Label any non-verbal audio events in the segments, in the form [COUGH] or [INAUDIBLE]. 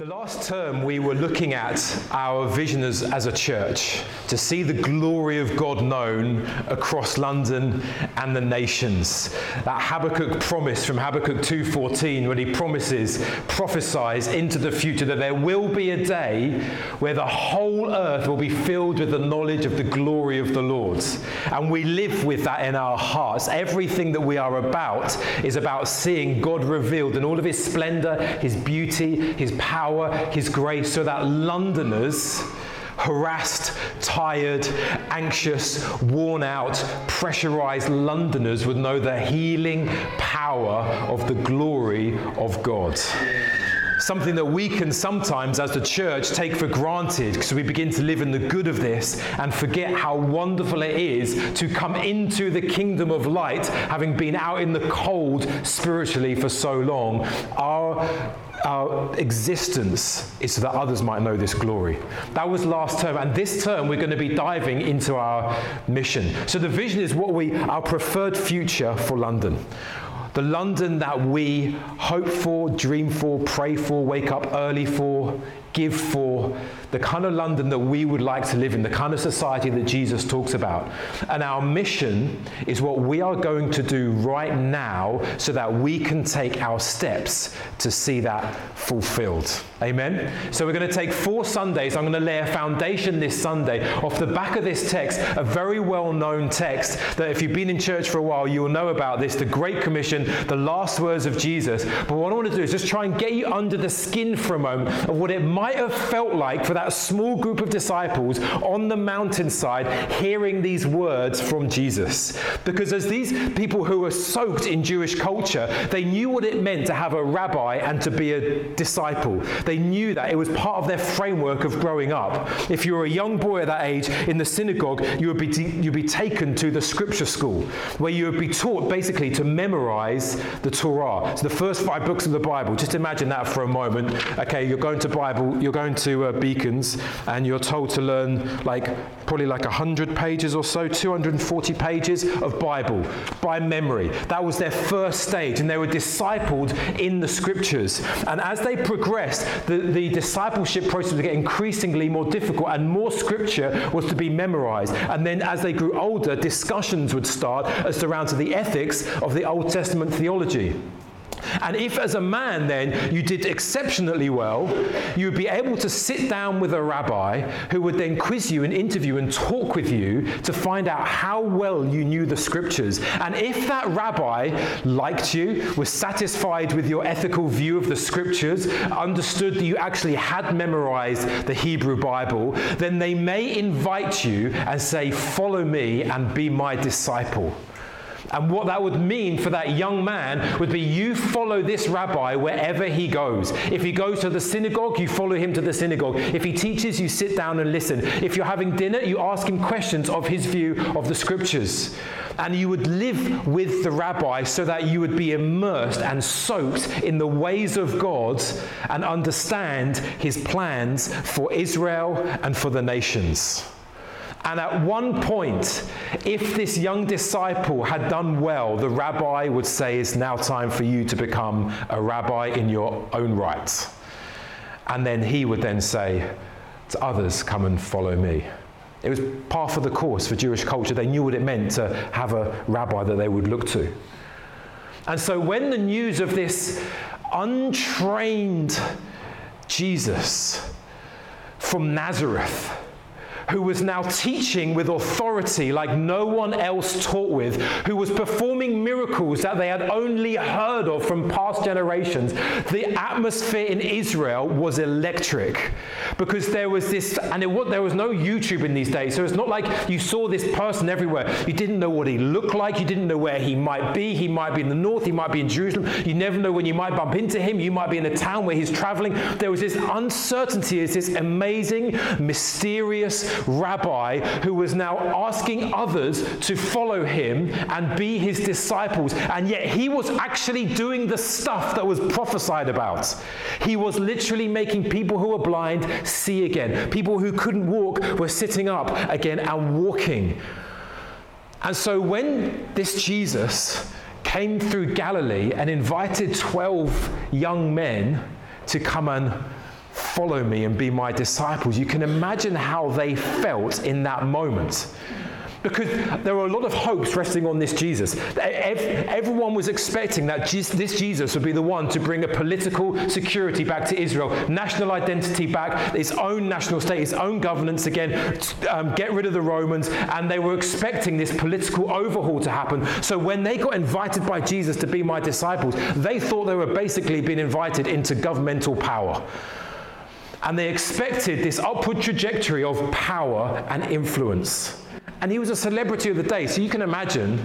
The last term, we were looking at our vision as, as, a church to see the glory of God known across London and the nations. That Habakkuk promise from Habakkuk 2:14, when he promises, prophesies into the future that there will be a day where the whole earth will be filled with the knowledge of the glory of the Lord. And we live with that in our hearts. Everything that we are about is about seeing God revealed in all of his splendor, his beauty, his power power, His grace, so that Londoners, harassed, tired, anxious, worn out, pressurized Londoners would know the healing power of the glory of God something that we can sometimes, as the church, take for granted because we begin to live in the good of this and forget how wonderful it is to come into the kingdom of light, having been out in the cold spiritually for so long. Our our existence is so that others might know this glory. That was last term, and this term we're going to be diving into our mission. So the vision is what we our preferred future for London. The London that we hope for, dream for, pray for, wake up early for, give for, the kind of London that we would like to live in, the kind of society that Jesus talks about. And our mission is what we are going to do right now so that we can take our steps to see that fulfilled. Amen? So we're going to take four Sundays. I'm going to lay a foundation this Sunday off the back of this text, a very well known text that if you've been in church for a while, you will know about this the Great Commission, the last words of Jesus. But what I want to do is just try and get you under the skin for a moment of what it might have felt like for that that small group of disciples on the mountainside hearing these words from Jesus. Because as these people who were soaked in Jewish culture, they knew what it meant to have a rabbi and to be a disciple. They knew that it was part of their framework of growing up. If you were a young boy at that age in the synagogue, you would be, you'd be taken to the scripture school where you would be taught basically to memorize the Torah. So the first five books of the Bible. Just imagine that for a moment. Okay, you're going to Bible, you're going to uh, Beacon and you're told to learn like probably like 100 pages or so, 240 pages of Bible by memory. That was their first stage, and they were discipled in the scriptures. And as they progressed, the, the discipleship process would get increasingly more difficult, and more scripture was to be memorized. And then as they grew older, discussions would start as to around to the ethics of the Old Testament theology. And if, as a man, then you did exceptionally well, you would be able to sit down with a rabbi who would then quiz you and interview and talk with you to find out how well you knew the scriptures. And if that rabbi liked you, was satisfied with your ethical view of the scriptures, understood that you actually had memorized the Hebrew Bible, then they may invite you and say, Follow me and be my disciple. And what that would mean for that young man would be you follow this rabbi wherever he goes. If he goes to the synagogue, you follow him to the synagogue. If he teaches, you sit down and listen. If you're having dinner, you ask him questions of his view of the scriptures. And you would live with the rabbi so that you would be immersed and soaked in the ways of God and understand his plans for Israel and for the nations. And at one point, if this young disciple had done well, the rabbi would say, It's now time for you to become a rabbi in your own right. And then he would then say to others, Come and follow me. It was part of the course for Jewish culture. They knew what it meant to have a rabbi that they would look to. And so when the news of this untrained Jesus from Nazareth, who was now teaching with authority like no one else taught with, who was performing miracles that they had only heard of from past generations. The atmosphere in Israel was electric because there was this, and it, there was no YouTube in these days, so it's not like you saw this person everywhere. You didn't know what he looked like, you didn't know where he might be. He might be in the north, he might be in Jerusalem. You never know when you might bump into him. You might be in a town where he's traveling. There was this uncertainty, it's this amazing, mysterious, rabbi who was now asking others to follow him and be his disciples. And yet he was actually doing the stuff that was prophesied about. He was literally making people who were blind see again. People who couldn't walk were sitting up again and walking. And so when this Jesus came through Galilee and invited 12 young men to come and follow me and be my disciples. You can imagine how they felt in that moment. Because there were a lot of hopes resting on this Jesus. Everyone was expecting that this Jesus would be the one to bring a political security back to Israel, national identity back, its own national state, its own governance again, um, get rid of the Romans, and they were expecting this political overhaul to happen. So when they got invited by Jesus to be my disciples, they thought they were basically being invited into governmental power. And they expected this upward trajectory of power and influence. And he was a celebrity of the day. So you can imagine,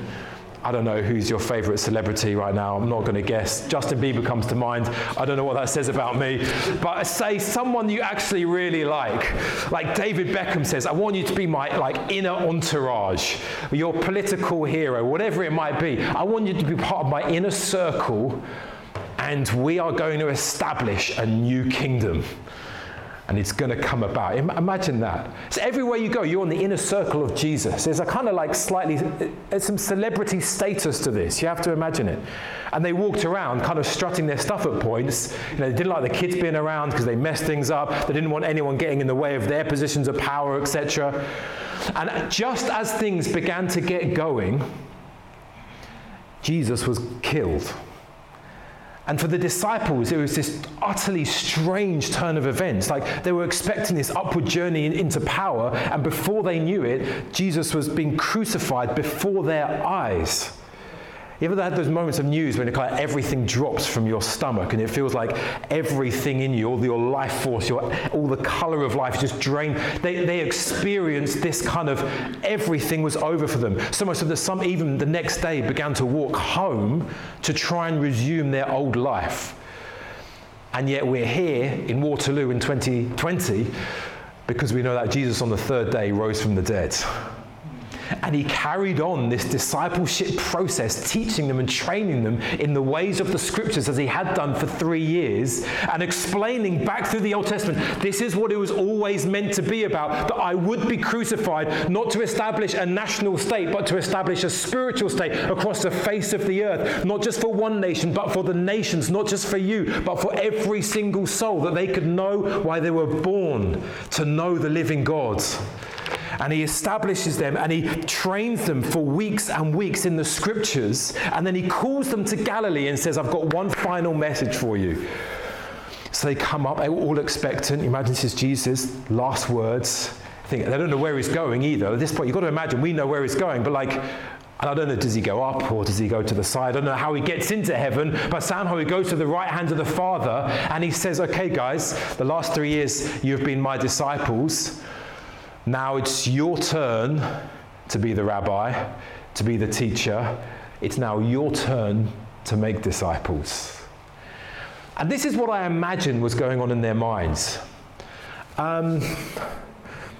I don't know who's your favorite celebrity right now. I'm not going to guess. Justin Bieber comes to mind. I don't know what that says about me. But say someone you actually really like. Like David Beckham says, I want you to be my like inner entourage, your political hero, whatever it might be. I want you to be part of my inner circle and we are going to establish a new kingdom and it's going to come about. Imagine that. So everywhere you go, you're in the inner circle of Jesus. There's a kind of like slightly, there's some celebrity status to this. You have to imagine it. And they walked around kind of strutting their stuff at points. You know, they didn't like the kids being around because they messed things up. They didn't want anyone getting in the way of their positions of power, etc. And just as things began to get going, Jesus was killed. And for the disciples, it was this utterly strange turn of events. Like they were expecting this upward journey into power, and before they knew it, Jesus was being crucified before their eyes. Ever had those moments of news when kind of everything drops from your stomach and it feels like everything in you, all your life force, your, all the color of life just drained? They, they experienced this kind of everything was over for them. So much so that some even the next day began to walk home to try and resume their old life. And yet we're here in Waterloo in 2020 because we know that Jesus on the third day rose from the dead. And he carried on this discipleship process, teaching them and training them in the ways of the scriptures as he had done for three years, and explaining back through the Old Testament this is what it was always meant to be about that I would be crucified, not to establish a national state, but to establish a spiritual state across the face of the earth, not just for one nation, but for the nations, not just for you, but for every single soul, that they could know why they were born to know the living God and he establishes them and he trains them for weeks and weeks in the scriptures. And then he calls them to Galilee and says, I've got one final message for you. So they come up, all expectant. Imagine this is Jesus' last words. Think they don't know where he's going either. At this point, you've got to imagine we know where he's going, but like, I don't know, does he go up or does he go to the side? I don't know how he gets into heaven, but somehow he goes to the right hand of the Father and he says, Okay, guys, the last three years you've been my disciples. Now it's your turn to be the rabbi, to be the teacher. It's now your turn to make disciples. And this is what I imagine was going on in their minds. Um,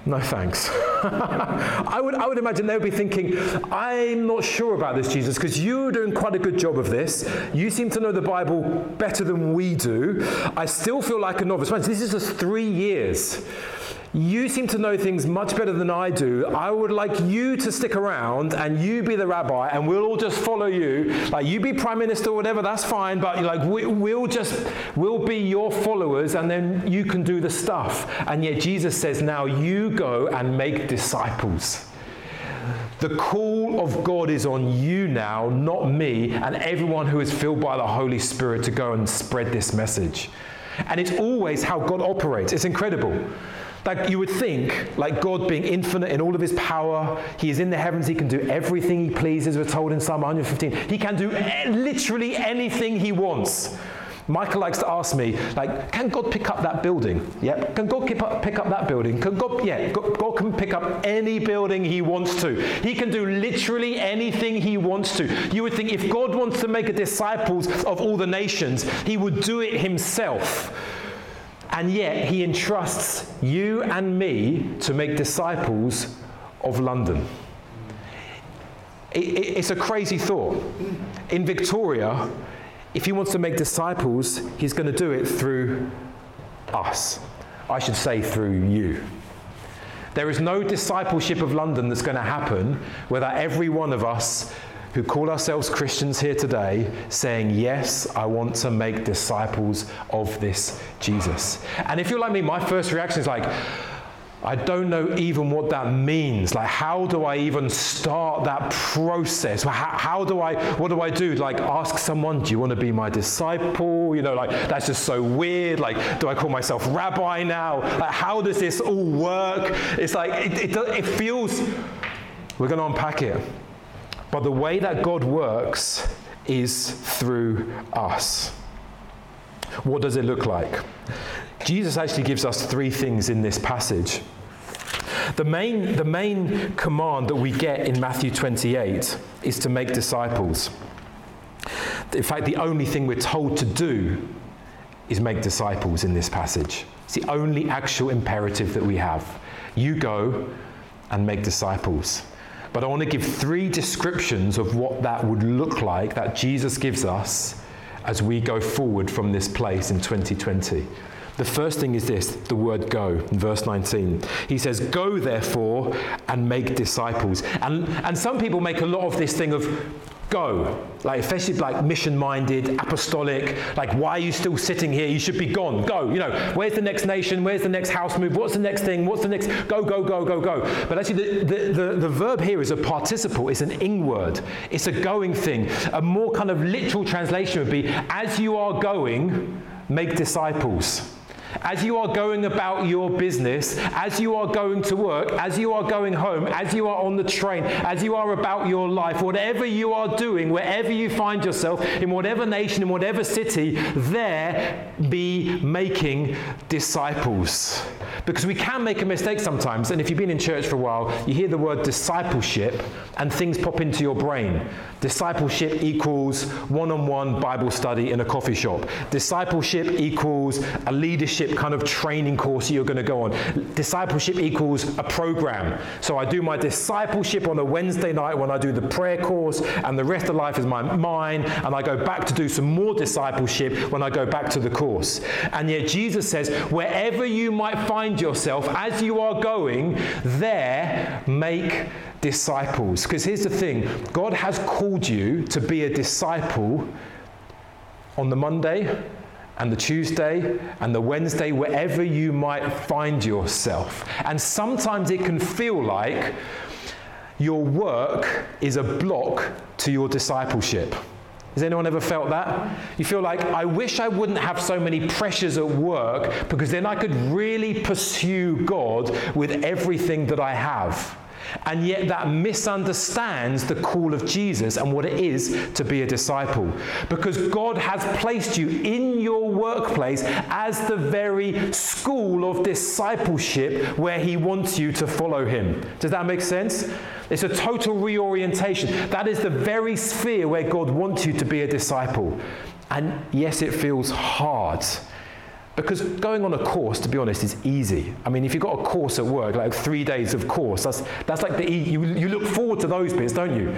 no thanks. [LAUGHS] I, would, I would imagine they would be thinking, I'm not sure about this, Jesus, because you're doing quite a good job of this. You seem to know the Bible better than we do. I still feel like a novice. This is just three years. You seem to know things much better than I do. I would like you to stick around and you be the rabbi and we'll all just follow you. Like you be prime minister or whatever, that's fine, but like we, will just, we'll be your followers and then you can do the stuff. And yet Jesus says, now you go and make disciples. The call of God is on you now, not me, and everyone who is filled by the Holy Spirit to go and spread this message. And it's always how God operates. It's incredible. Like you would think, like God being infinite in all of his power, he is in the heavens, he can do everything he pleases, we're told in Psalm 115. He can do eh, literally anything he wants. Michael likes to ask me, like, can God pick up that building? Yep. Can God pick up, pick up that building? Can God, yeah, God, God can pick up any building he wants to. He can do literally anything he wants to. You would think if God wants to make a disciples of all the nations, he would do it himself. And yet, he entrusts you and me to make disciples of London. It, it, it's a crazy thought. In Victoria, if he wants to make disciples, he's going to do it through us. I should say, through you. There is no discipleship of London that's going to happen without every one of us who call ourselves Christians here today saying, Yes, I want to make disciples of this Jesus. And if you're like me, my first reaction is like, I don't know even what that means. Like, how do I even start that process? How, how, do I, what do I do? Like, ask someone, do you want to be my disciple? You know, like, that's just so weird. Like, do I call myself rabbi now? Like, how does this all work? It's like, it, it, it feels, we're going to unpack it. But the way that God works is through us. What does it look like? Jesus actually gives us three things in this passage. The main, the main command that we get in Matthew 28 is to make disciples. In fact, the only thing we're told to do is make disciples in this passage. It's the only actual imperative that we have. You go and make disciples. But I want to give three descriptions of what that would look like that Jesus gives us as we go forward from this place in 2020. The first thing is this the word go, in verse 19. He says, Go therefore and make disciples. And, and some people make a lot of this thing of go, like especially like mission minded, apostolic, like why are you still sitting here? You should be gone. Go. You know, where's the next nation? Where's the next house move? What's the next thing? What's the next? Go, go, go, go, go. But actually, the, the, the, the verb here is a participle, it's an ing word, it's a going thing. A more kind of literal translation would be, as you are going, make disciples. As you are going about your business, as you are going to work, as you are going home, as you are on the train, as you are about your life, whatever you are doing, wherever you find yourself, in whatever nation, in whatever city, there be making disciples. Because we can make a mistake sometimes, and if you've been in church for a while, you hear the word discipleship and things pop into your brain. Discipleship equals one on one Bible study in a coffee shop. Discipleship equals a leadership kind of training course you're going to go on. Discipleship equals a program. So I do my discipleship on a Wednesday night when I do the prayer course, and the rest of life is my, mine, and I go back to do some more discipleship when I go back to the course. And yet Jesus says, wherever you might find yourself as you are going, there make disciples. Because here's the thing God has called you to be a disciple on the Monday and the Tuesday and the Wednesday, wherever you might find yourself. And sometimes it can feel like your work is a block to your discipleship. Has anyone ever felt that? You feel like, I wish I wouldn't have so many pressures at work because then I could really pursue God with everything that I have. And yet, that misunderstands the call of Jesus and what it is to be a disciple. Because God has placed you in your workplace as the very school of discipleship where He wants you to follow Him. Does that make sense? It's a total reorientation. That is the very sphere where God wants you to be a disciple. And yes, it feels hard. Because going on a course, to be honest, is easy. I mean, if you've got a course at work, like three days of course, that's, that's like the, you, you look forward to those bits, don't you?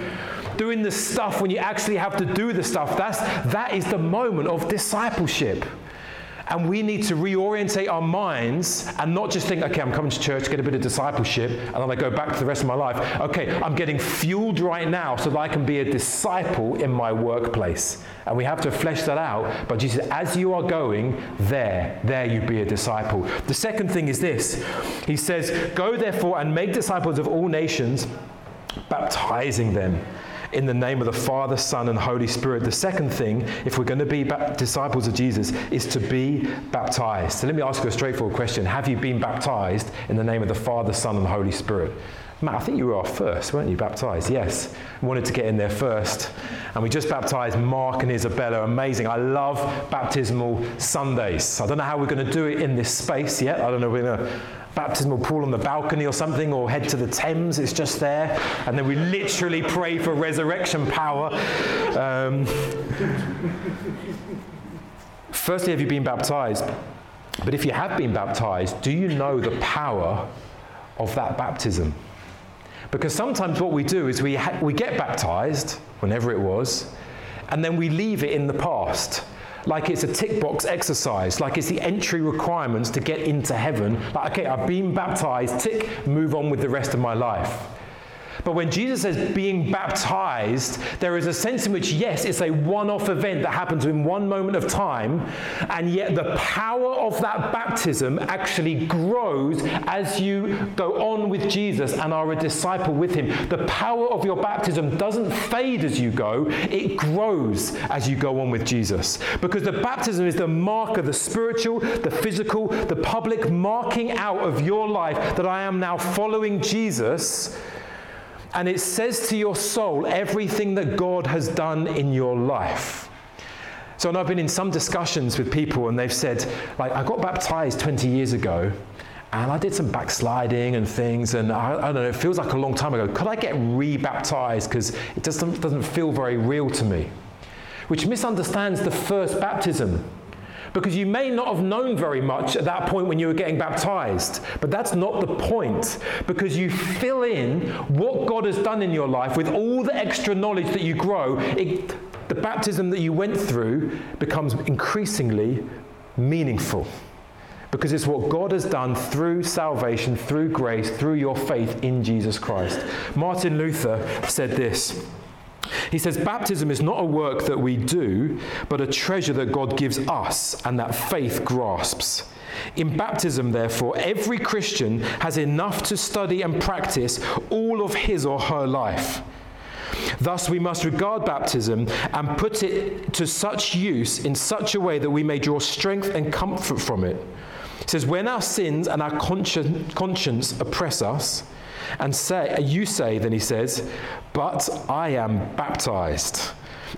Doing the stuff when you actually have to do the stuff, that's, that is the moment of discipleship. And we need to reorientate our minds and not just think, okay, I'm coming to church, get a bit of discipleship, and then I go back to the rest of my life. Okay, I'm getting fueled right now so that I can be a disciple in my workplace. And we have to flesh that out. But Jesus, as you are going, there, there you be a disciple. The second thing is this He says, Go therefore and make disciples of all nations, baptizing them in the name of the Father, Son, and Holy Spirit. The second thing, if we're going to be disciples of Jesus, is to be baptized. So let me ask you a straightforward question Have you been baptized in the name of the Father, Son, and Holy Spirit? Matt, I think you were our first, weren't you? Baptized, yes. Wanted to get in there first. And we just baptized Mark and Isabella. Amazing. I love baptismal Sundays. I don't know how we're going to do it in this space yet. I don't know we're going to baptismal pool on the balcony or something, or head to the Thames, it's just there. And then we literally pray for resurrection power. Um, firstly, have you been baptized? But if you have been baptized, do you know the power of that baptism? Because sometimes what we do is we, ha- we get baptized, whenever it was, and then we leave it in the past like it's a tick box exercise, like it's the entry requirements to get into heaven. Like, okay, I've been baptized, tick, move on with the rest of my life. But when Jesus says being baptized, there is a sense in which, yes, it's a one off event that happens in one moment of time, and yet the power of that baptism actually grows as you go on with Jesus and are a disciple with him. The power of your baptism doesn't fade as you go, it grows as you go on with Jesus. Because the baptism is the mark of the spiritual, the physical, the public marking out of your life that I am now following Jesus and it says to your soul everything that God has done in your life. So, and I've been in some discussions with people, and they've said, like, I got baptized 20 years ago, and I did some backsliding and things, and I, I don't know, it feels like a long time ago. Could I get re baptized? Because it doesn't, doesn't feel very real to me. Which misunderstands the first baptism because you may not have known very much at that point when you were getting baptized. But that's not the point. Because you fill in what God has done in your life with all the extra knowledge that you grow. It, the baptism that you went through becomes increasingly meaningful. Because it's what God has done through salvation, through grace, through your faith in Jesus Christ. Martin Luther said this. He says, Baptism is not a work that we do, but a treasure that God gives us and that faith grasps. In baptism, therefore, every Christian has enough to study and practice all of his or her life. Thus, we must regard baptism and put it to such use in such a way that we may draw strength and comfort from it. It says, When our sins and our conscience, oppress us, and say, you say, then he says, But I am baptized.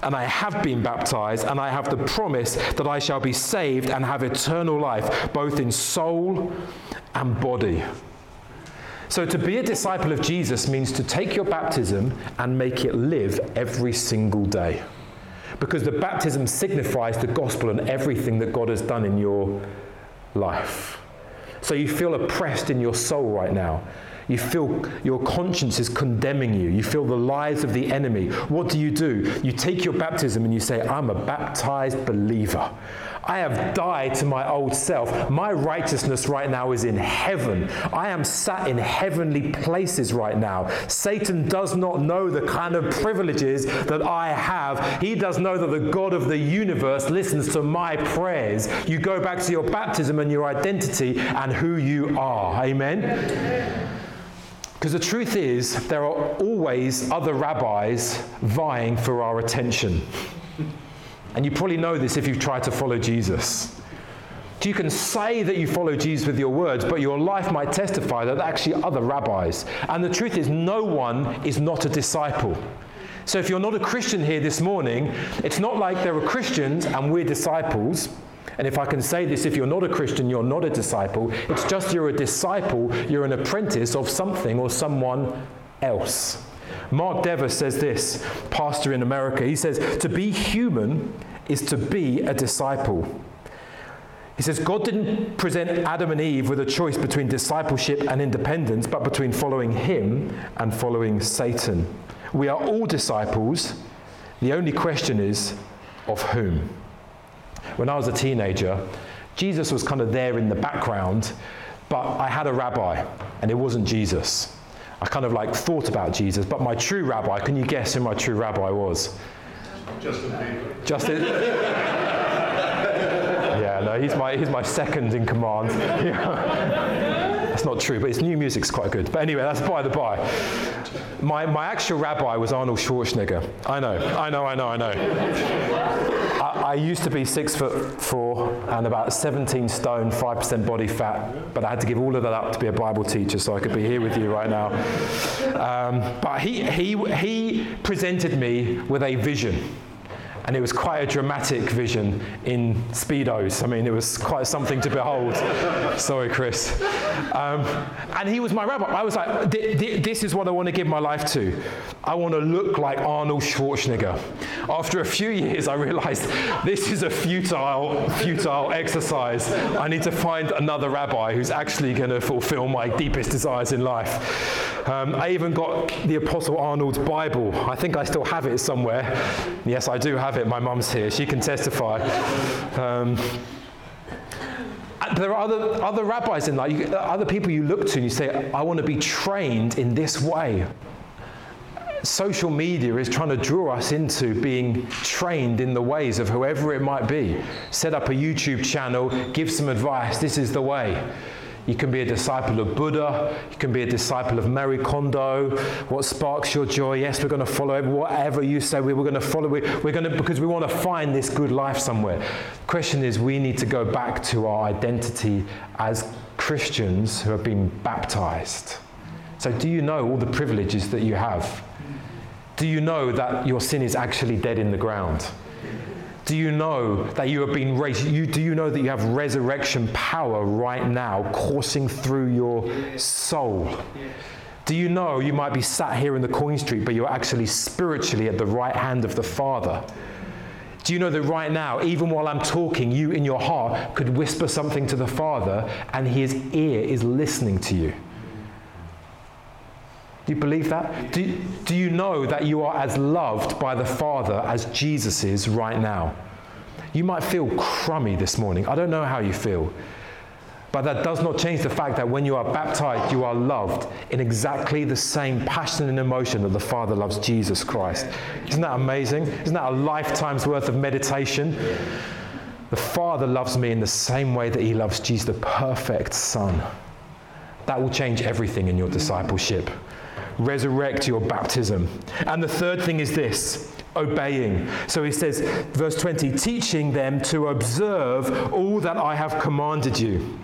And I have been baptized, and I have the promise that I shall be saved and have eternal life, both in soul and body. So, to be a disciple of Jesus means to take your baptism and make it live every single day. Because the baptism signifies the gospel and everything that God has done in your life. So, you feel oppressed in your soul right now. You feel your conscience is condemning you. You feel the lies of the enemy. What do you do? You take your baptism and you say, I'm a baptized believer. I have died to my old self. My righteousness right now is in heaven. I am sat in heavenly places right now. Satan does not know the kind of privileges that I have. He does know that the God of the universe listens to my prayers. You go back to your baptism and your identity and who you are. Amen. Because the truth is, there are always other rabbis vying for our attention. And you probably know this if you've tried to follow Jesus. You can say that you follow Jesus with your words, but your life might testify that actually other rabbis. And the truth is, no one is not a disciple. So if you're not a Christian here this morning, it's not like there are Christians and we're disciples. And if I can say this, if you're not a Christian, you're not a disciple. It's just you're a disciple, you're an apprentice of something or someone else. Mark Dever says this, pastor in America. He says, To be human is to be a disciple. He says, God didn't present Adam and Eve with a choice between discipleship and independence, but between following Him and following Satan. We are all disciples. The only question is, of whom? When I was a teenager, Jesus was kind of there in the background, but I had a rabbi, and it wasn't Jesus. I kind of like thought about Jesus, but my true rabbi, can you guess who my true rabbi was? Justin Bieber. Justin. [LAUGHS] yeah, no, he's my, he's my second in command. [LAUGHS] That's not true, but his new music's quite good. But anyway, that's by the by. My, my actual rabbi was Arnold Schwarzenegger. I know, I know, I know, I know. I, I, used to be six foot four and about 17 stone, 5% body fat, but I had to give all of that up to be a Bible teacher so I could be here with you right now. Um, but he, he, he presented me with a vision and it was quite a dramatic vision in Speedos. I mean, it was quite something to behold. [LAUGHS] Sorry, Chris. Um, and he was my rabbi. I was like, this is what I want to give my life to. I want to look like Arnold Schwarzenegger. After a few years, I realized this is a futile, futile exercise. I need to find another rabbi who's actually going to fulfill my deepest desires in life. Um, I even got the Apostle Arnold's Bible. I think I still have it somewhere. Yes, I do have it. My mum's here. She can testify. Um, there are other, other rabbis in that, you, other people you look to and you say, I want to be trained in this way. Social media is trying to draw us into being trained in the ways of whoever it might be. Set up a YouTube channel, give some advice, this is the way. You can be a disciple of Buddha. You can be a disciple of Marie Kondo. What sparks your joy? Yes, we're going to follow whatever you say. We, are going to follow. We're going to because we want to find this good life somewhere. The question is, we need to go back to our identity as Christians who have been baptized. So, do you know all the privileges that you have? Do you know that your sin is actually dead in the ground? Do you know that you have been raised? You, do you know that you have resurrection power right now coursing through your soul? Do you know you might be sat here in the coin street, but you're actually spiritually at the right hand of the Father? Do you know that right now, even while I'm talking, you in your heart could whisper something to the Father and his ear is listening to you? You believe that? Do, do you know that you are as loved by the Father as Jesus is right now? You might feel crummy this morning. I don't know how you feel. But that does not change the fact that when you are baptized, you are loved in exactly the same passion and emotion that the Father loves Jesus Christ. Isn't that amazing? Isn't that a lifetime's worth of meditation? The Father loves me in the same way that He loves Jesus, the perfect Son. That will change everything in your discipleship resurrect your baptism. And the third thing is this obeying. So he says, verse 20, teaching them to observe all that I have commanded you.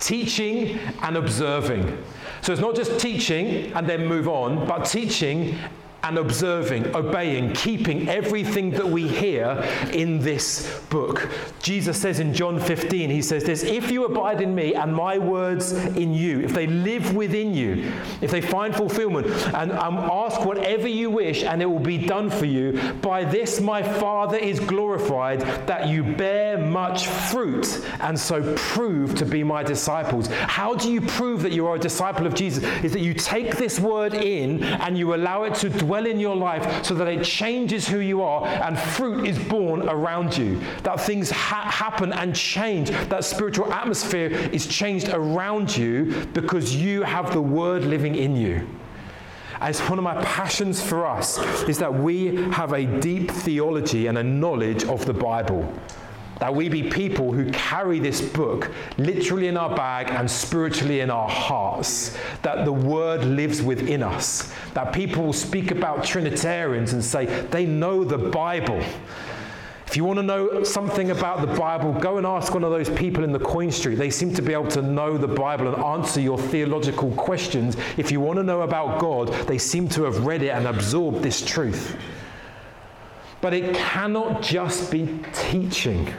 Teaching and observing. So it's not just teaching and then move on, but teaching and observing, obeying, keeping everything that we hear in this book. Jesus says in John 15, He says this If you abide in me and my words in you, if they live within you, if they find fulfillment, and um, ask whatever you wish and it will be done for you, by this my Father is glorified that you bear much fruit and so prove to be my disciples. How do you prove that you are a disciple of Jesus? Is that you take this word in and you allow it to dwell well in your life so that it changes who you are and fruit is born around you. That things ha- happen and change. That spiritual atmosphere is changed around you because you have the word living in you. As one of my passions for us is that we have a deep theology and a knowledge of the Bible. That we be people who carry this book literally in our bag and spiritually in our hearts. That the word lives within us. That people will speak about Trinitarians and say they know the Bible. If you want to know something about the Bible, go and ask one of those people in the coin street. They seem to be able to know the Bible and answer your theological questions. If you want to know about God, they seem to have read it and absorbed this truth. But it cannot just be teaching.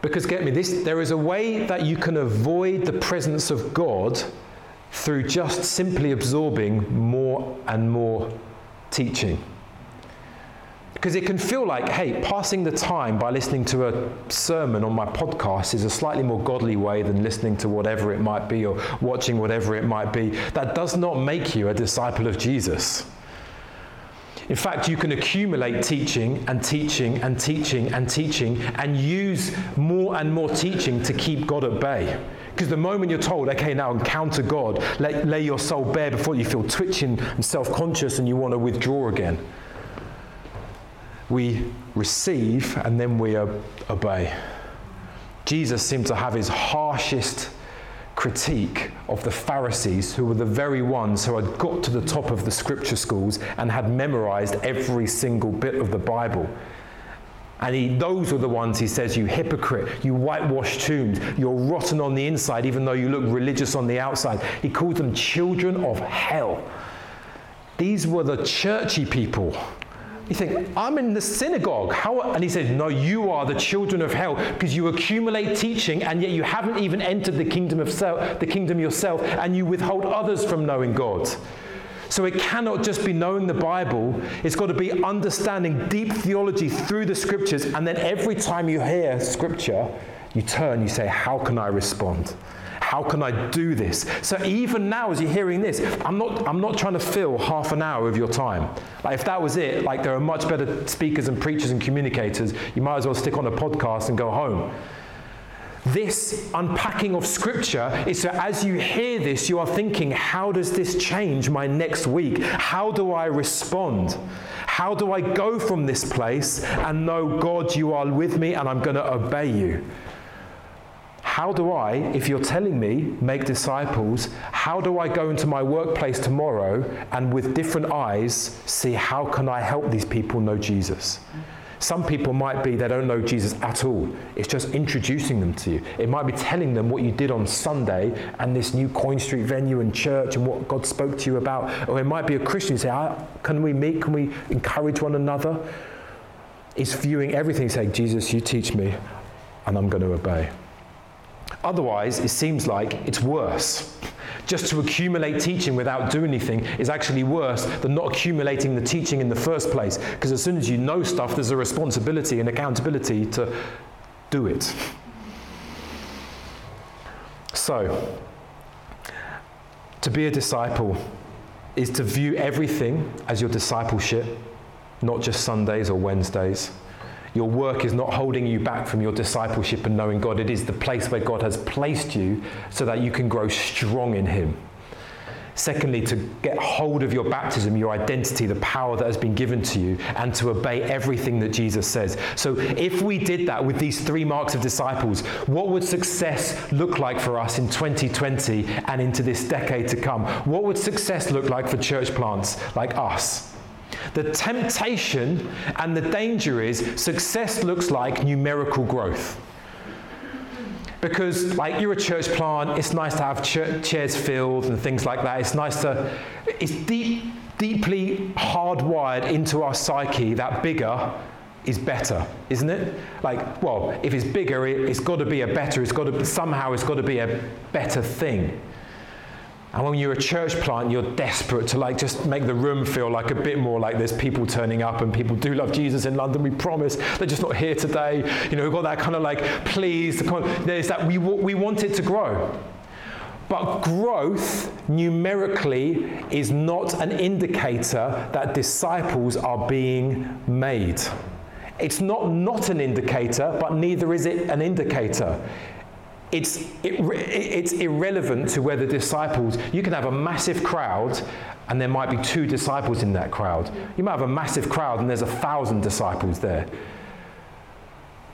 Because get me, this, there is a way that you can avoid the presence of God through just simply absorbing more and more teaching. Because it can feel like, hey, passing the time by listening to a sermon on my podcast is a slightly more godly way than listening to whatever it might be or watching whatever it might be. That does not make you a disciple of Jesus. In fact, you can accumulate teaching and teaching and teaching and teaching and use more and more teaching to keep God at bay. Because the moment you're told, okay, now encounter God, lay, lay your soul bare before you feel twitching and self conscious and you want to withdraw again. We receive and then we obey. Jesus seemed to have his harshest critique of the Pharisees, who were the very ones who had got to the top of the scripture schools and had memorized every single bit of the Bible. And he, those were the ones he says, You hypocrite, you whitewashed tombs, you're rotten on the inside, even though you look religious on the outside. He called them children of hell. These were the churchy people you think, I'm in the synagogue. How? And he says, No, you are the children of hell because you accumulate teaching and yet you haven't even entered the kingdom of self, the kingdom yourself, and you withhold others from knowing God. So it cannot just be knowing the Bible, it's got to be understanding deep theology through the scriptures, and then every time you hear scripture, you turn, you say, How can I respond? How can I do this? So even now, as you're hearing this, I'm not, I'm not trying to fill half an hour of your time. Like if that was it, like there are much better speakers and preachers and communicators, you might as well stick on a podcast and go home. this unpacking of scripture is so as you hear this, you are thinking, how does this change my next week? How do I respond? How do I go from this place and know, God, you are with me and I'm going to obey you? How do I, if you're telling me, make disciples, how do I go into my workplace tomorrow and with different eyes see how can I help these people know Jesus? Some people might be they don't know Jesus at all. It's just introducing them to you. It might be telling them what you did on Sunday and this new Coin Street venue and church and what God spoke to you about. Or it might be a Christian say, ah, Can we meet? Can we encourage one another? It's viewing everything saying, Jesus, you teach me and I'm going to obey. Otherwise, it seems like it's worse. Just to accumulate teaching without doing anything is actually worse than not accumulating the teaching in the first place. Because as soon as you know stuff, there's a responsibility and accountability to do it. So, to be a disciple is to view everything as your discipleship, not just Sundays or Wednesdays. Your work is not holding you back from your discipleship and knowing God. It is the place where God has placed you so that you can grow strong in Him. Secondly, to get hold of your baptism, your identity, the power that has been given to you, and to obey everything that Jesus says. So, if we did that with these three marks of disciples, what would success look like for us in 2020 and into this decade to come? What would success look like for church plants like us? The temptation and the danger is success looks like numerical growth. Because, like, you're a church plant, it's nice to have chairs filled and things like that. It's nice to, it's deep, deeply hardwired into our psyche that bigger is better, isn't it? Like, well, if it's bigger, it, has got to be a better, it's got to, somehow it's got to be a better thing. And when you're a church plant, you're desperate to like just make the room feel like a bit more like there's people turning up and people do love Jesus in London. We promise they're just not here today. You know, we've got that kind of like, please. There's that we, we want it to grow. But growth numerically is not an indicator that disciples are being made. It's not not an indicator, but neither is it an indicator it's, it, it's irrelevant to whether disciples, you can have a massive crowd and there might be two disciples in that crowd. You might have a massive crowd and there's a thousand disciples there.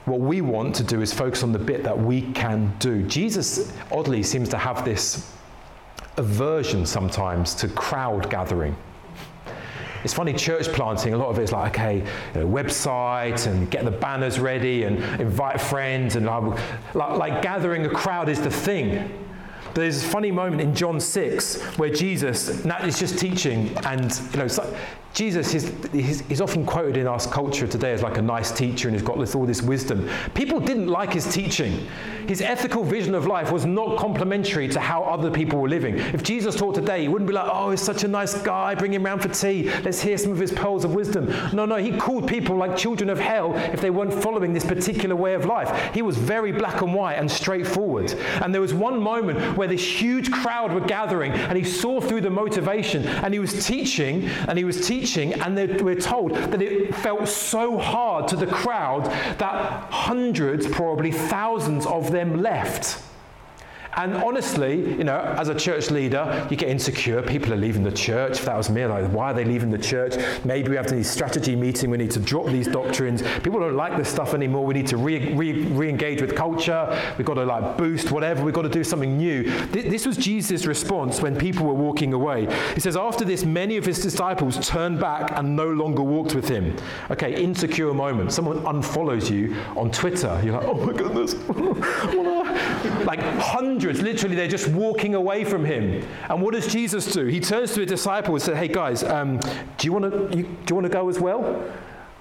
What we want to do is focus on the bit that we can do. Jesus, oddly, seems to have this aversion sometimes to crowd gathering. It's funny, church planting, a lot of it is like, okay, you know, website and get the banners ready and invite friends and like, like gathering a crowd is the thing. But there's a funny moment in John 6 where Jesus Nat is just teaching, and you know, Jesus is he's, often quoted in our culture today as like a nice teacher and he's got this, all this wisdom. People didn't like his teaching. His ethical vision of life was not complementary to how other people were living. If Jesus taught today, he wouldn't be like, oh, he's such a nice guy, bring him round for tea, let's hear some of his pearls of wisdom. No, no, he called people like children of hell if they weren't following this particular way of life. He was very black and white and straightforward. And there was one moment where this huge crowd were gathering and he saw through the motivation and he was teaching and he was teaching teaching, and we're told that it felt so hard to the crowd that hundreds, probably thousands of them left. And honestly, you know, as a church leader, you get insecure. People are leaving the church. If that was me, like, why are they leaving the church? Maybe we have to need strategy meeting. We need to drop these doctrines. People don't like this stuff anymore. We need to re, re, re-engage with culture. We've got to like boost whatever. We've got to do something new. This was Jesus' response when people were walking away. He says, after this, many of his disciples turned back and no longer walked with him. Okay, insecure moment. Someone unfollows you on Twitter. You're like, oh my goodness. [LAUGHS] like hundreds hundreds, literally, they're just walking away from him. And what does Jesus do? He turns to his disciples and says, Hey guys, um, do you want to do you want to go as well?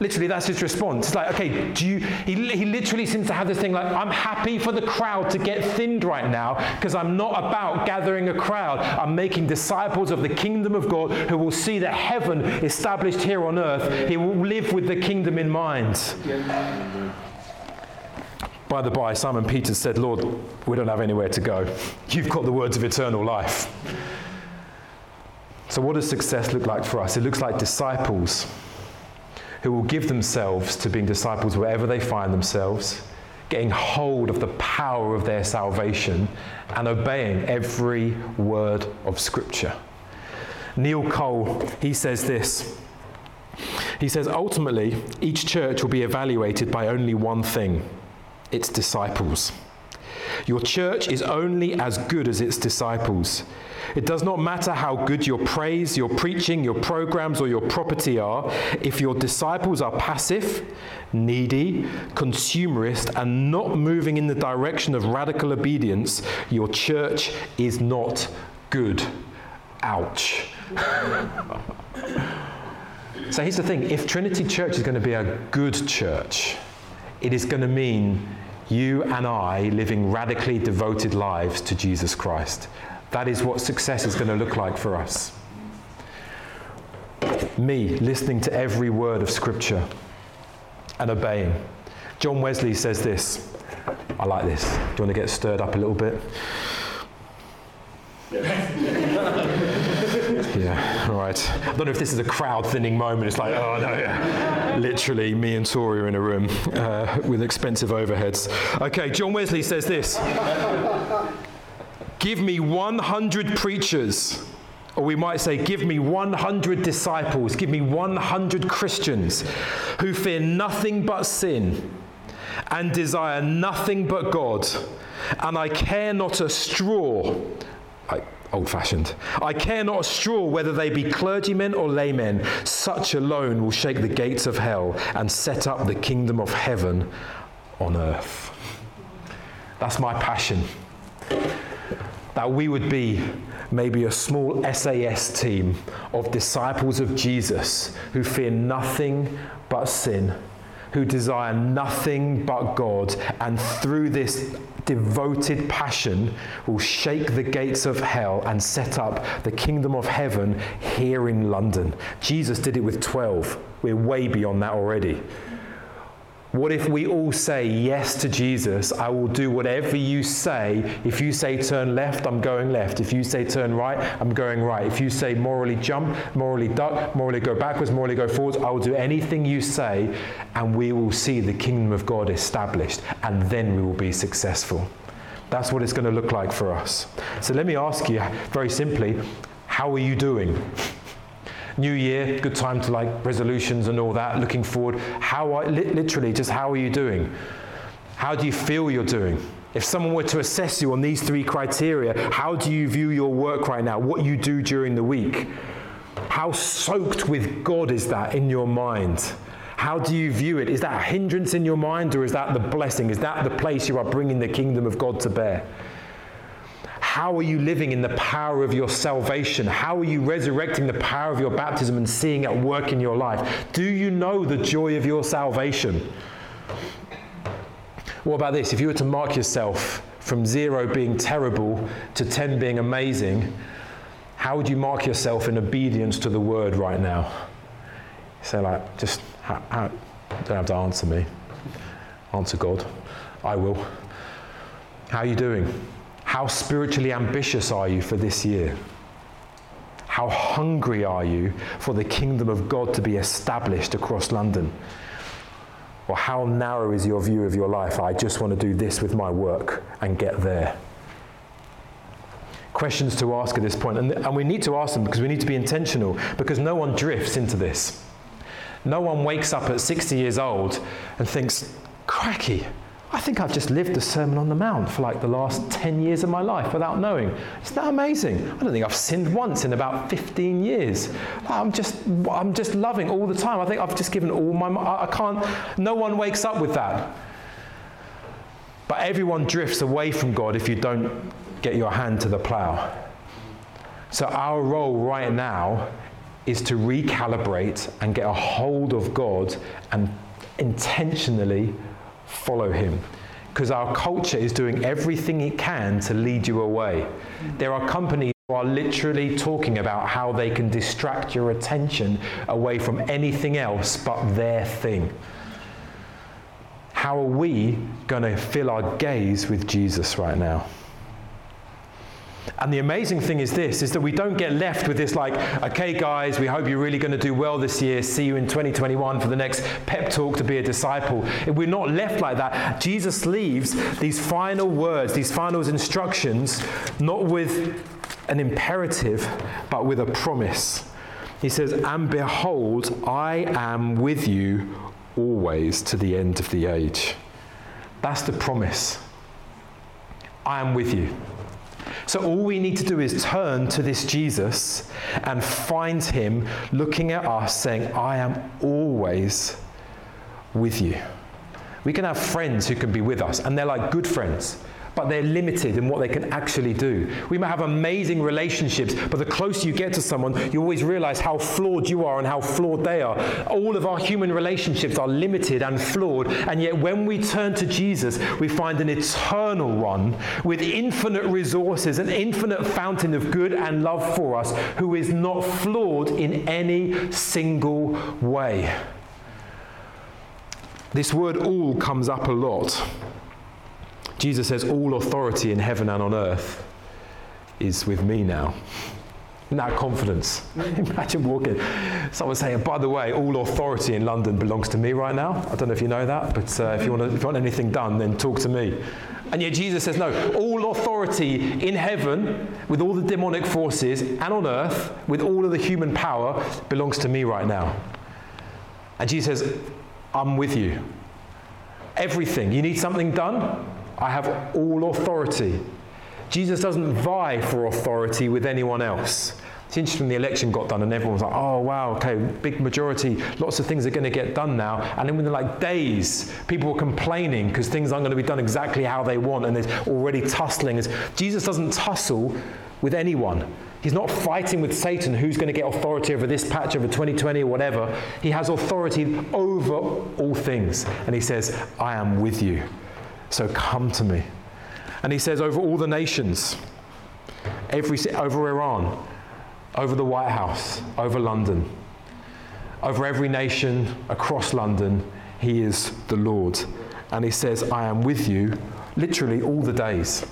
Literally, that's his response. It's like, okay, do you, he, he literally seems to have this thing like, I'm happy for the crowd to get thinned right now because I'm not about gathering a crowd. I'm making disciples of the kingdom of God who will see that heaven established here on earth. He will live with the kingdom in mind. By the by, Simon Peter said, Lord, we don't have anywhere to go. You've got the words of eternal life. So, what does success look like for us? It looks like disciples who will give themselves to being disciples wherever they find themselves, getting hold of the power of their salvation and obeying every word of Scripture. Neil Cole, he says this. He says, ultimately, each church will be evaluated by only one thing its disciples. Your church is only as good as its disciples. It does not matter how good your praise, your preaching, your programs, or your property are, if your disciples are passive, needy, consumerist, and not moving in the direction of radical obedience, your church is not good. Ouch. [LAUGHS] so here's the thing if Trinity Church is going to be a good church, it is going to mean you and I living radically devoted lives to Jesus Christ. That is what success is going to look like for us. Me listening to every word of Scripture and obeying. John Wesley says this. I like this. Do you want to get stirred up a little bit? [LAUGHS] yeah, all right. I don't know if this is a crowd thinning moment. It's like, oh no, yeah. literally, me and Tori are in a room uh, with expensive overheads. Okay, John Wesley says this Give me 100 preachers. Or we might say, give me 100 disciples, give me 100 Christians who fear nothing but sin and desire nothing but God, and I care not a straw old fashioned. I care not a straw whether they be clergymen or laymen. Such alone will shake the gates of hell and set up the kingdom of heaven on earth. That's my passion. That we would be maybe a small SAS team of disciples of Jesus who fear nothing but sin, who desire nothing but God, and through this devoted passion will shake the gates of hell and set up the kingdom of heaven here in London. Jesus did it with 12. We're way beyond that already. What if we all say yes to Jesus? I will do whatever you say. If you say turn left, I'm going left. If you say turn right, I'm going right. If you say morally jump, morally duck, morally go backwards, morally go forwards, I will do anything you say, and we will see the kingdom of God established, and then we will be successful. That's what it's going to look like for us. So let me ask you very simply how are you doing? New year, good time to like resolutions and all that, looking forward. How are, li- literally, just how are you doing? How do you feel you're doing? If someone were to assess you on these three criteria, how do you view your work right now? What you do during the week? How soaked with God is that in your mind? How do you view it? Is that a hindrance in your mind or is that the blessing? Is that the place you are bringing the kingdom of God to bear? How are you living in the power of your salvation? How are you resurrecting the power of your baptism and seeing it work in your life? Do you know the joy of your salvation? What about this? If you were to mark yourself from zero being terrible to 10 being amazing, how would you mark yourself in obedience to the word right now? Say, like, just, how, how, don't have to answer me. Answer God. I will. How are you doing? How spiritually ambitious are you for this year? How hungry are you for the kingdom of God to be established across London? Or how narrow is your view of your life? I just want to do this with my work and get there. Questions to ask at this point, and, and we need to ask them because we need to be intentional because no one drifts into this. No one wakes up at 60 years old and thinks, cracky, I think I've just lived the Sermon on the Mount for like the last 10 years of my life without knowing. Isn't that amazing? I don't think I've sinned once in about 15 years. I'm just, I'm just loving all the time. I think I've just given all my, I can't, no one wakes up with that. But everyone drifts away from God if you don't get your hand to the plow. So our role right now is to recalibrate and get a hold of God and intentionally follow him. Because our culture is doing everything it can to lead you away. There are companies who are literally talking about how they can distract your attention away from anything else but their thing. How are we going to fill our gaze with Jesus right now? And the amazing thing is this is that we don't get left with this like, okay guys, we hope you're really going to do well this year. See you in 2021 for the next pep talk to be a disciple. We're not left like that. Jesus leaves these final words, these final instructions, not with an imperative, but with a promise. He says, And behold, I am with you always to the end of the age. That's the promise. I am with you. So all we need to do is turn to this Jesus and find him looking at us saying, I am always with you. We can have friends who can be with us, and they're like good friends but they're limited in what they can actually do. We might have amazing relationships, but the closer you get to someone, you always realize how flawed you are and how flawed they are. All of our human relationships are limited and flawed, and yet when we turn to Jesus, we find an eternal one with infinite resources, an infinite fountain of good and love for us, who is not flawed in any single way. This word all comes up a lot. Jesus says, All authority in heaven and on earth is with me now. Isn't that confidence? [LAUGHS] Imagine walking. Someone saying, by the way, all authority in London belongs to me right now. I don't know if you know that, but uh, if, you want to, if you want anything done, then talk to me. And yet Jesus says, no, all authority in heaven with all the demonic forces and on earth with all of the human power belongs to me right now. And Jesus says, I'm with you. Everything. You need something done? I have all authority. Jesus doesn't vie for authority with anyone else. It's interesting the election got done and everyone was like, oh, wow, okay, big majority, lots of things are going to get done now. And then within like days, people were complaining because things aren't going to be done exactly how they want and there's already tussling. Jesus doesn't tussle with anyone. He's not fighting with Satan who's going to get authority over this patch over 2020 or whatever. He has authority over all things. And he says, I am with you. So come to me. And he says, over all the nations, every, over Iran, over the White House, over London, over every nation across London, he is the Lord. And he says, I am with you literally all the days.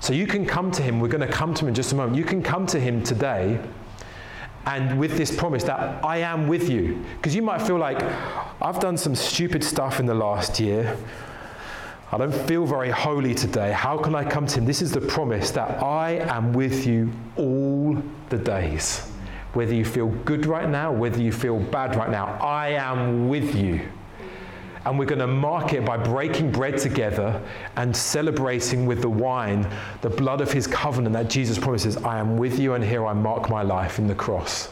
So you can come to him. We're going to come to him in just a moment. You can come to him today and with this promise that I am with you. Because you might feel like, I've done some stupid stuff in the last year. I don't feel very holy today. How can I come to Him? This is the promise that I am with you all the days. Whether you feel good right now, whether you feel bad right now, I am with you. And we're going to mark it by breaking bread together and celebrating with the wine the blood of His covenant that Jesus promises I am with you, and here I mark my life in the cross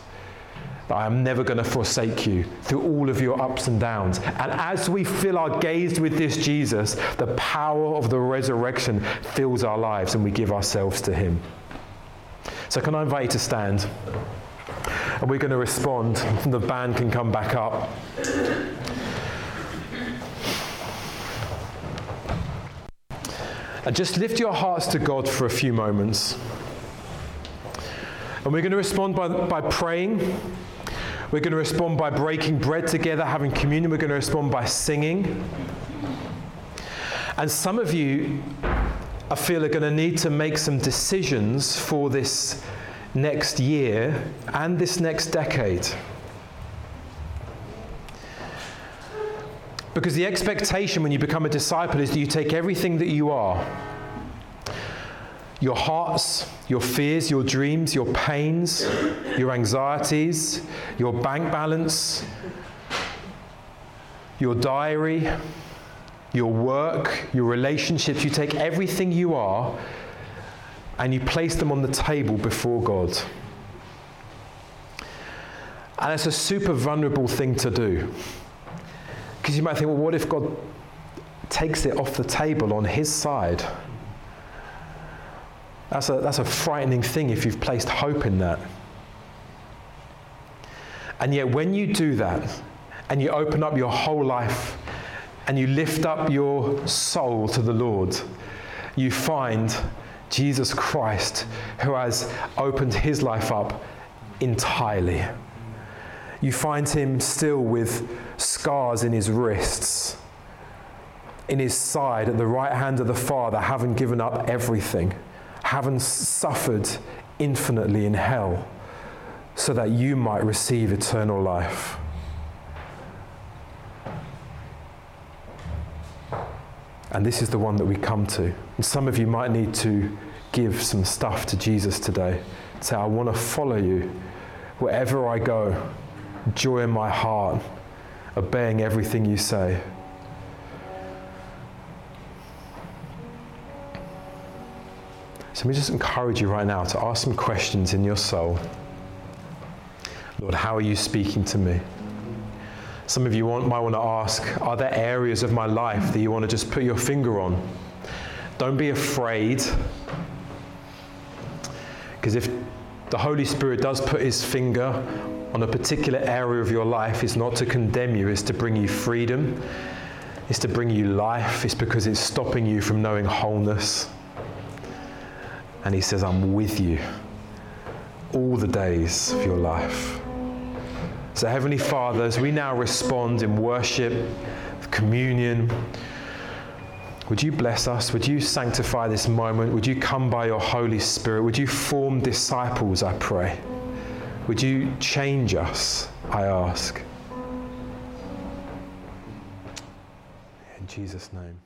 I am never going to forsake you through all of your ups and downs. And as we fill our gaze with this Jesus, the power of the resurrection fills our lives and we give ourselves to Him. So, can I invite you to stand? And we're going to respond. The band can come back up. And just lift your hearts to God for a few moments. And we're going to respond by, by praying. We're going to respond by breaking bread together, having communion. We're going to respond by singing. And some of you, I feel, are going to need to make some decisions for this next year and this next decade. Because the expectation when you become a disciple is that you take everything that you are your hearts, your fears, your dreams, your pains, your anxieties, your bank balance, your diary, your work, your relationships. You take everything you are and you place them on the table before God. And it's a super vulnerable thing to do. Because you might think, well, what if God takes it off the table on his side? That's a, that's a frightening thing if you've placed hope in that. And yet, when you do that and you open up your whole life and you lift up your soul to the Lord, you find Jesus Christ who has opened his life up entirely. You find him still with scars in his wrists, in his side at the right hand of the Father, having given up everything having suffered infinitely in hell, so that you might receive eternal life. And this is the one that we come to. And some of you might need to give some stuff to Jesus today. Say, I want to follow you wherever I go, joy in my heart, obeying everything you say. Let me just encourage you right now to ask some questions in your soul. Lord, how are you speaking to me? Some of you want, might want to ask Are there areas of my life that you want to just put your finger on? Don't be afraid. Because if the Holy Spirit does put his finger on a particular area of your life, it's not to condemn you, it's to bring you freedom, it's to bring you life, it's because it's stopping you from knowing wholeness. And he says, I'm with you all the days of your life. So, Heavenly Father, as we now respond in worship, communion, would you bless us? Would you sanctify this moment? Would you come by your Holy Spirit? Would you form disciples, I pray? Would you change us, I ask? In Jesus' name.